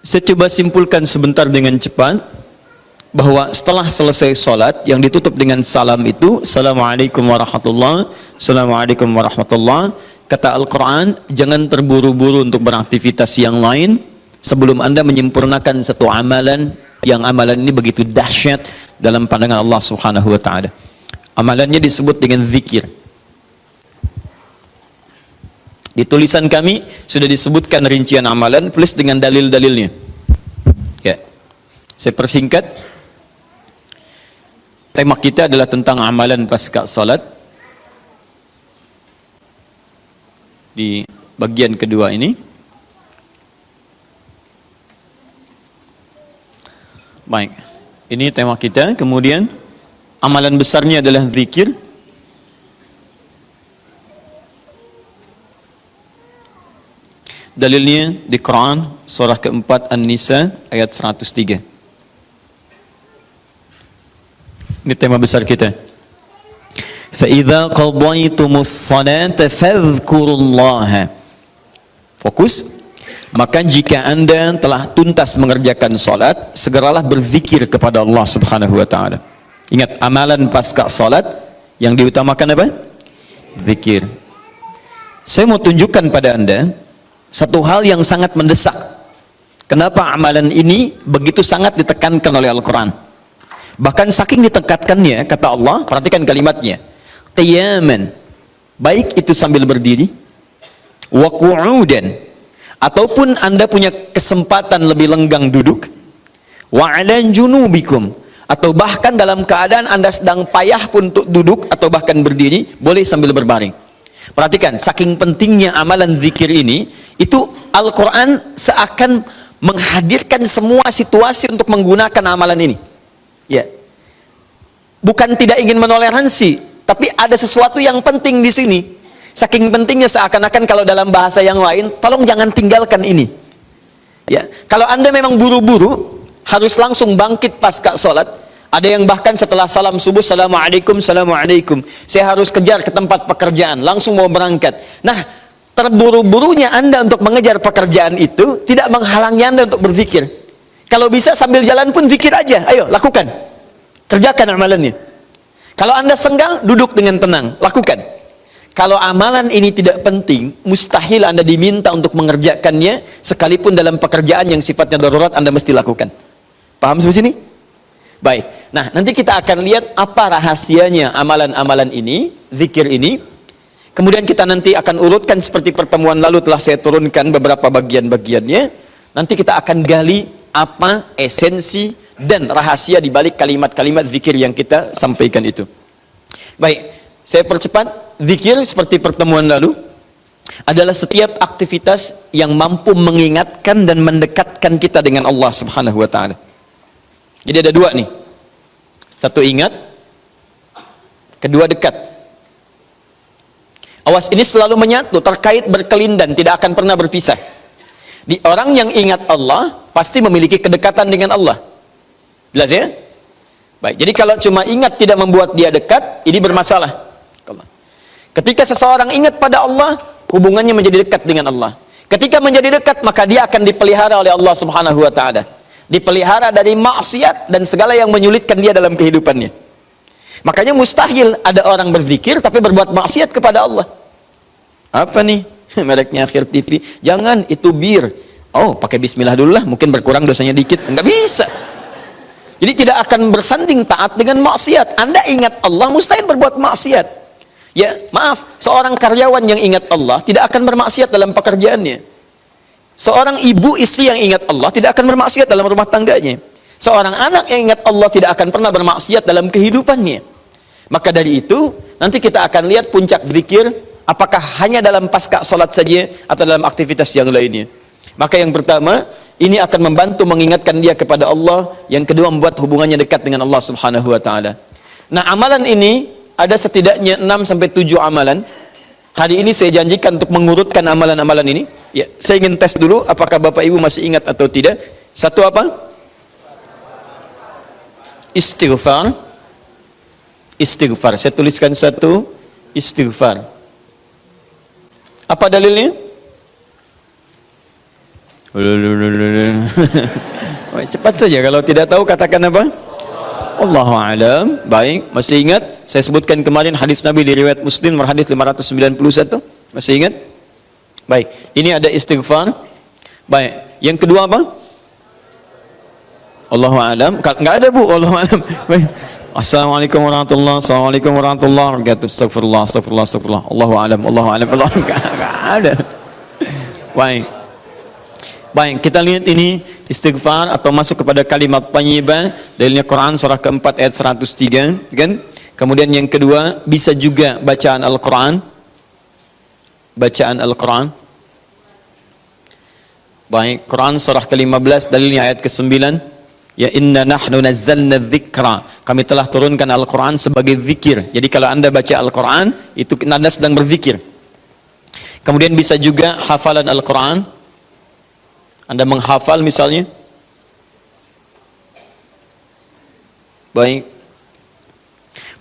Saya coba simpulkan sebentar dengan cepat bahwa setelah selesai solat yang ditutup dengan salam itu Assalamualaikum warahmatullahi Assalamualaikum warahmatullahi kata Al-Quran jangan terburu-buru untuk beraktivitas yang lain sebelum anda menyempurnakan satu amalan. Yang amalan ini begitu dahsyat dalam pandangan Allah subhanahu wa ta'ala. Amalannya disebut dengan zikir di tulisan kami sudah disebutkan rincian amalan plus dengan dalil-dalilnya. Ya. Saya persingkat. Tema kita adalah tentang amalan pasca salat. Di bagian kedua ini. Baik. Ini tema kita. Kemudian amalan besarnya adalah zikir. Dalilnya di Quran surah keempat An-Nisa ayat 103. Ini tema besar kita. فَإِذَا قَضَيْتُمُ الصَّلَاةَ فَاذْكُرُوا اللَّهَ Fokus. Maka jika anda telah tuntas mengerjakan salat, segeralah berzikir kepada Allah Subhanahu wa taala. Ingat amalan pasca salat yang diutamakan apa? Zikir. Saya mau tunjukkan pada anda satu hal yang sangat mendesak. Kenapa amalan ini begitu sangat ditekankan oleh Al-Quran? Bahkan saking ditekatkannya, kata Allah, perhatikan kalimatnya. Qiyaman. Baik itu sambil berdiri. Wa. Ataupun anda punya kesempatan lebih lenggang duduk. Wa ala junubikum. Atau bahkan dalam keadaan anda sedang payah pun untuk duduk atau bahkan berdiri, boleh sambil berbaring. Perhatikan, saking pentingnya amalan zikir ini, itu Al-Quran seakan menghadirkan semua situasi untuk menggunakan amalan ini. Ya. Bukan tidak ingin menoleransi, tapi ada sesuatu yang penting di sini. Saking pentingnya seakan-akan kalau dalam bahasa yang lain, tolong jangan tinggalkan ini. Ya. Kalau Anda memang buru-buru, harus langsung bangkit pasca sholat, ada yang bahkan setelah salam subuh, Assalamualaikum, Assalamualaikum. Saya harus kejar ke tempat pekerjaan, langsung mau berangkat. Nah, terburu-burunya Anda untuk mengejar pekerjaan itu tidak menghalangi Anda untuk berpikir. Kalau bisa sambil jalan pun pikir aja. Ayo, lakukan. Kerjakan amalannya. Kalau Anda senggang, duduk dengan tenang. Lakukan. Kalau amalan ini tidak penting, mustahil Anda diminta untuk mengerjakannya, sekalipun dalam pekerjaan yang sifatnya darurat Anda mesti lakukan. Paham sampai sini? Baik. Nah, nanti kita akan lihat apa rahasianya amalan-amalan ini, zikir ini, Kemudian kita nanti akan urutkan seperti pertemuan lalu telah saya turunkan beberapa bagian-bagiannya. Nanti kita akan gali apa esensi dan rahasia di balik kalimat-kalimat zikir yang kita sampaikan itu. Baik, saya percepat. Zikir seperti pertemuan lalu adalah setiap aktivitas yang mampu mengingatkan dan mendekatkan kita dengan Allah Subhanahu wa taala. Jadi ada dua nih. Satu ingat, kedua dekat. Awas ini selalu menyatu terkait berkelindan tidak akan pernah berpisah. Di orang yang ingat Allah pasti memiliki kedekatan dengan Allah. Jelas ya? Baik, jadi kalau cuma ingat tidak membuat dia dekat, ini bermasalah. Ketika seseorang ingat pada Allah, hubungannya menjadi dekat dengan Allah. Ketika menjadi dekat, maka dia akan dipelihara oleh Allah Subhanahu wa taala. Dipelihara dari maksiat dan segala yang menyulitkan dia dalam kehidupannya. Makanya mustahil ada orang berzikir tapi berbuat maksiat kepada Allah. Apa nih? Mereknya akhir TV. Jangan, itu bir. Oh, pakai bismillah dulu lah, mungkin berkurang dosanya dikit. Enggak bisa. Jadi tidak akan bersanding taat dengan maksiat. Anda ingat Allah, mustahil berbuat maksiat. Ya, maaf, seorang karyawan yang ingat Allah tidak akan bermaksiat dalam pekerjaannya. Seorang ibu istri yang ingat Allah tidak akan bermaksiat dalam rumah tangganya. Seorang anak yang ingat Allah tidak akan pernah bermaksiat dalam kehidupannya. Maka dari itu, nanti kita akan lihat puncak zikir apakah hanya dalam pasca solat saja atau dalam aktivitas yang lainnya. Maka yang pertama, ini akan membantu mengingatkan dia kepada Allah. Yang kedua, membuat hubungannya dekat dengan Allah Subhanahu wa taala. Nah, amalan ini ada setidaknya 6 sampai 7 amalan. Hari ini saya janjikan untuk mengurutkan amalan-amalan ini. Ya, saya ingin tes dulu apakah Bapak Ibu masih ingat atau tidak. Satu apa? Istighfar. Istighfar. Saya tuliskan satu istighfar. Apa dalilnya? Cepat saja kalau tidak tahu katakan apa? Allahu alam. Baik, masih ingat? Saya sebutkan kemarin hadis Nabi di riwayat Muslim nomor hadis 591. Masih ingat? Baik, ini ada istighfar. Baik, yang kedua apa? Allahu alam. Enggak ada Bu, Allahu alam. Assalamualaikum warahmatullahi Assalamualaikum warahmatullahi wabarakatuh. Astagfirullah, astagfirullah, astagfirullah. Allahu alam, Allahu alam. Allah enggak ada. Baik. Baik, kita lihat ini istighfar atau masuk kepada kalimat thayyibah dalilnya Quran surah keempat ayat 103 kan? Kemudian yang kedua bisa juga bacaan Al-Quran bacaan Al-Quran baik Quran surah ke-15 dalilnya ayat ke-9 ya inna nahnu nazzalna dzikra kami telah turunkan Al-Quran sebagai zikir jadi kalau anda baca Al-Quran itu anda sedang berzikir kemudian bisa juga hafalan Al-Quran anda menghafal misalnya? Baik.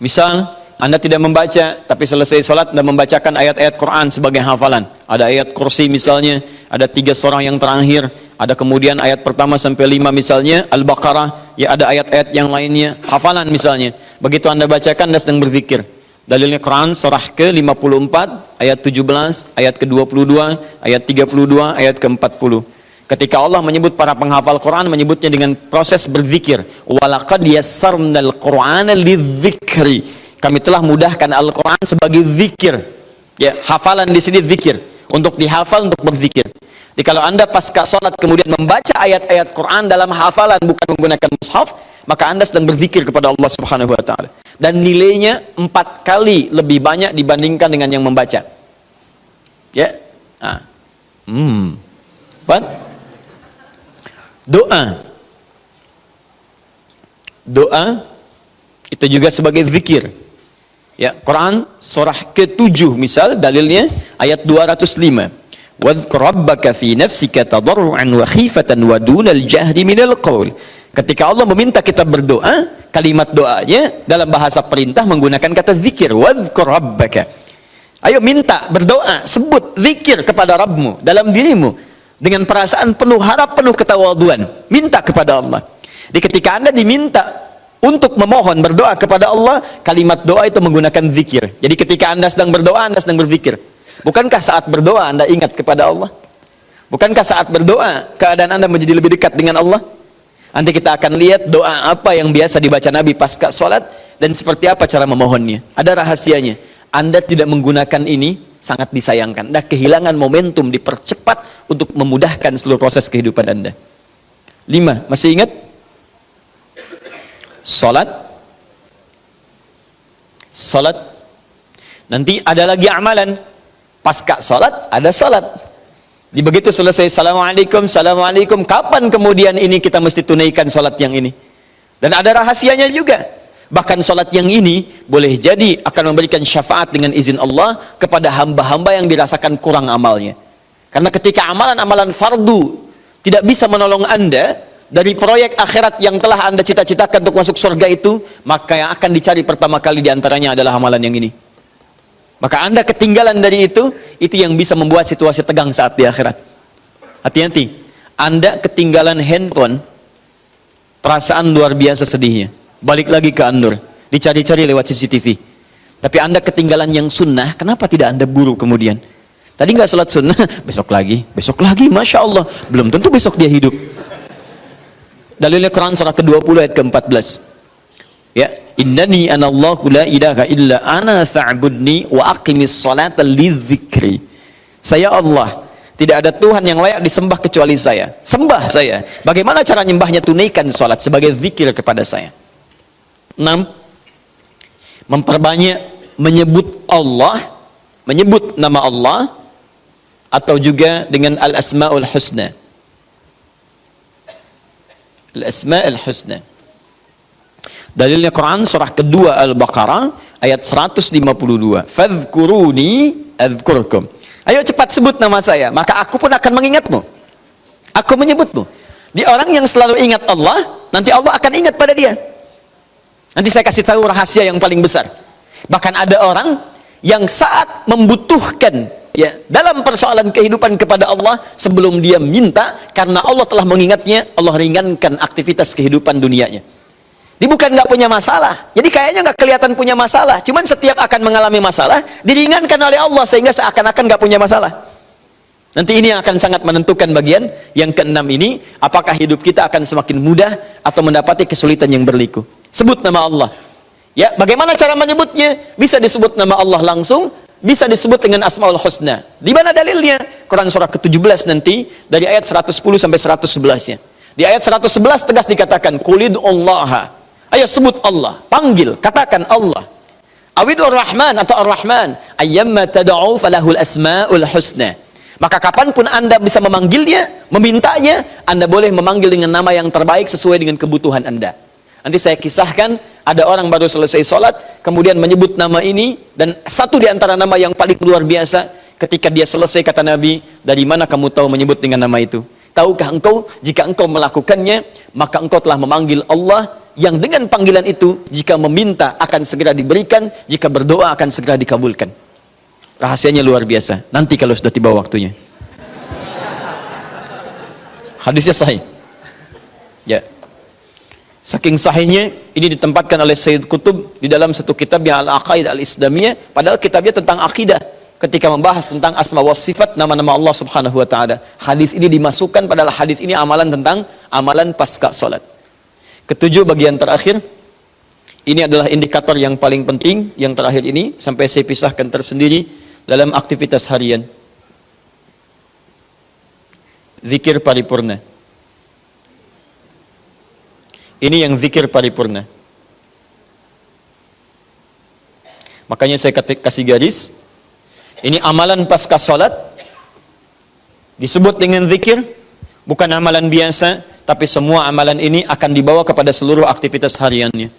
Misal Anda tidak membaca tapi selesai sholat Anda membacakan ayat-ayat Quran sebagai hafalan. Ada ayat kursi misalnya, ada tiga seorang yang terakhir, ada kemudian ayat pertama sampai lima misalnya, Al-Baqarah, ya ada ayat-ayat yang lainnya, hafalan misalnya. Begitu Anda bacakan Anda sedang berzikir. Dalilnya Quran surah ke-54 ayat 17, ayat ke-22, ayat 32, ayat ke-40. Ketika Allah menyebut para penghafal Quran menyebutnya dengan proses berzikir. Walaqad yassarnal Qur'ana lidzikri. Kami telah mudahkan Al-Qur'an sebagai zikir. Ya, hafalan di sini zikir. Untuk dihafal untuk berzikir. Jadi kalau Anda pasca salat kemudian membaca ayat-ayat Quran dalam hafalan bukan menggunakan mushaf, maka Anda sedang berzikir kepada Allah Subhanahu wa taala. Dan nilainya empat kali lebih banyak dibandingkan dengan yang membaca. Ya. Nah. Hmm. What? doa doa itu juga sebagai zikir ya Quran surah ke-7 misal dalilnya ayat 205 wadhkur rabbaka fi nafsika tadarruan wa khifatan wa dunal jahri minal qaul ketika Allah meminta kita berdoa kalimat doanya dalam bahasa perintah menggunakan kata zikir wadhkur rabbaka. Ayo minta berdoa sebut zikir kepada Rabbmu dalam dirimu dengan perasaan penuh harap penuh ketawaduan. Minta kepada Allah. Di ketika anda diminta untuk memohon berdoa kepada Allah kalimat doa itu menggunakan zikir. Jadi ketika anda sedang berdoa anda sedang berzikir bukankah saat berdoa anda ingat kepada Allah bukankah saat berdoa keadaan anda menjadi lebih dekat dengan Allah nanti kita akan lihat doa apa yang biasa dibaca Nabi pasca sholat dan seperti apa cara memohonnya ada rahasianya anda tidak menggunakan ini sangat disayangkan. Anda kehilangan momentum dipercepat untuk memudahkan seluruh proses kehidupan Anda. Lima, masih ingat? Salat. Salat. Nanti ada lagi amalan. Pasca salat, ada salat. Di begitu selesai, Assalamualaikum, Assalamualaikum. Kapan kemudian ini kita mesti tunaikan salat yang ini? Dan ada rahasianya juga Bahkan solat yang ini boleh jadi akan memberikan syafaat dengan izin Allah kepada hamba-hamba yang dirasakan kurang amalnya. Karena ketika amalan-amalan fardu tidak bisa menolong anda dari proyek akhirat yang telah anda cita-citakan untuk masuk surga itu, maka yang akan dicari pertama kali di antaranya adalah amalan yang ini. Maka anda ketinggalan dari itu, itu yang bisa membuat situasi tegang saat di akhirat. Hati-hati, anda ketinggalan handphone, perasaan luar biasa sedihnya. Balik lagi ke Andur. Dicari-cari lewat CCTV tapi anda ketinggalan yang sunnah kenapa tidak anda buru kemudian? Tadi nggak sholat sunnah besok lagi. Besok lagi Masya Allah. Belum tentu besok dia hidup. Dalilnya Quran surah ke-20 ayat ke-14 ya innani anallahu la ilaha illa ana fa'budni wa aqimis salata lidzikri. Saya Allah tidak ada Tuhan yang layak disembah kecuali saya. Sembah saya. Bagaimana cara nyembahnya tunaikan salat sebagai zikir kepada saya? 6 memperbanyak menyebut Allah menyebut nama Allah atau juga dengan al-asmaul husna. Al-asmaul husna dalilnya Quran surah kedua Al-Baqarah ayat 152 fadhkuruni adzkurkum ayo cepat sebut nama saya maka aku pun akan mengingatmu. Aku menyebutmu. Di orang yang selalu ingat Allah nanti Allah akan ingat pada dia. Nanti saya kasih tahu rahasia yang paling besar. Bahkan ada orang yang saat membutuhkan ya dalam persoalan kehidupan kepada Allah sebelum dia minta karena Allah telah mengingatnya Allah ringankan aktivitas kehidupan dunianya dia bukan nggak punya masalah jadi kayaknya nggak kelihatan punya masalah cuman setiap akan mengalami masalah diringankan oleh Allah sehingga seakan-akan nggak punya masalah nanti ini akan sangat menentukan bagian yang keenam ini apakah hidup kita akan semakin mudah atau mendapati kesulitan yang berliku sebut nama Allah ya bagaimana cara menyebutnya bisa disebut nama Allah langsung bisa disebut dengan Asmaul Husna. Di mana dalilnya? Quran surah ke-17 nanti dari ayat 110 sampai 111-nya. Di ayat 111 tegas dikatakan kulid Allah. Ayo sebut Allah, panggil, katakan Allah. Awidur Rahman atau Ar-Rahman, ayyamma tad'u falahul asmaul husna. Maka kapan pun Anda bisa memanggilnya, memintanya, Anda boleh memanggil dengan nama yang terbaik sesuai dengan kebutuhan Anda. Nanti saya kisahkan ada orang baru selesai sholat, kemudian menyebut nama ini, dan satu di antara nama yang paling luar biasa, ketika dia selesai kata Nabi, dari mana kamu tahu menyebut dengan nama itu? Tahukah engkau, jika engkau melakukannya, maka engkau telah memanggil Allah, yang dengan panggilan itu, jika meminta akan segera diberikan, jika berdoa akan segera dikabulkan. Rahasianya luar biasa. Nanti kalau sudah tiba waktunya. Hadisnya sahih. Ya. Saking sahihnya ini ditempatkan oleh Sayyid Kutub di dalam satu kitab yang Al-Aqaid Al-Islamiyah padahal kitabnya tentang akidah ketika membahas tentang asma wa sifat nama-nama Allah Subhanahu wa taala. Hadis ini dimasukkan padahal hadis ini amalan tentang amalan pasca salat. Ketujuh bagian terakhir ini adalah indikator yang paling penting yang terakhir ini sampai saya pisahkan tersendiri dalam aktivitas harian. Zikir paripurna. Ini yang zikir paripurna. Makanya saya kasih garis. Ini amalan pasca salat disebut dengan zikir bukan amalan biasa tapi semua amalan ini akan dibawa kepada seluruh aktivitas hariannya.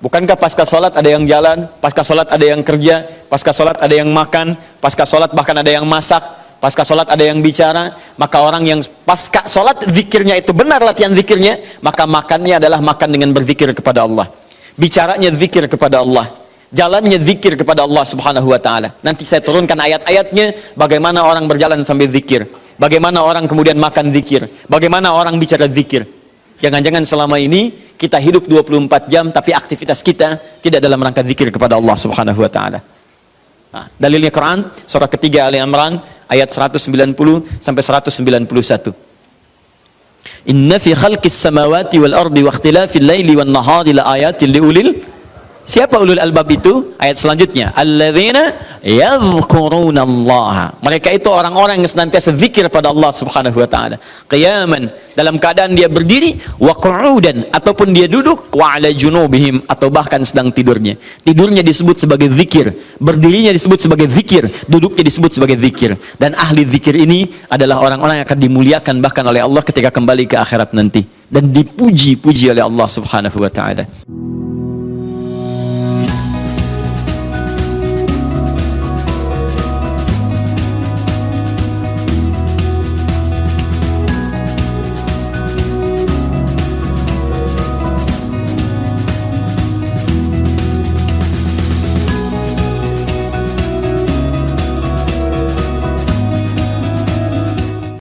Bukankah pasca salat ada yang jalan, pasca salat ada yang kerja, pasca salat ada yang makan, pasca salat bahkan ada yang masak, pasca sholat ada yang bicara maka orang yang pasca sholat zikirnya itu benar latihan zikirnya maka makannya adalah makan dengan berzikir kepada Allah. Bicaranya zikir kepada Allah. Jalannya zikir kepada Allah subhanahu wa ta'ala. Nanti saya turunkan ayat-ayatnya bagaimana orang berjalan sambil zikir bagaimana orang kemudian makan zikir? Bagaimana orang bicara zikir? Jangan-jangan selama ini kita hidup 24 jam tapi aktivitas kita tidak dalam rangka zikir kepada Allah subhanahu wa ta'ala. Nah, dalilnya Quran surah ketiga Ali Imran ayat 190 sampai 191. Inna fi khalqis samawati wal ardi wa ikhtilafil laili wan nahari la ayatin liulil Siapa ulul albab itu? Ayat selanjutnya, alladzina yadhkuruna Allah. Mereka itu orang-orang yang senantiasa zikir pada Allah Subhanahu wa taala. Qiyaman, dalam keadaan dia berdiri, wa qu'udan ataupun dia duduk, wa ala junubihim atau bahkan sedang tidurnya. Tidurnya disebut sebagai zikir, berdirinya disebut sebagai zikir, duduknya disebut sebagai zikir. Dan ahli zikir ini adalah orang-orang yang akan dimuliakan bahkan oleh Allah ketika kembali ke akhirat nanti dan dipuji-puji oleh Allah Subhanahu wa taala.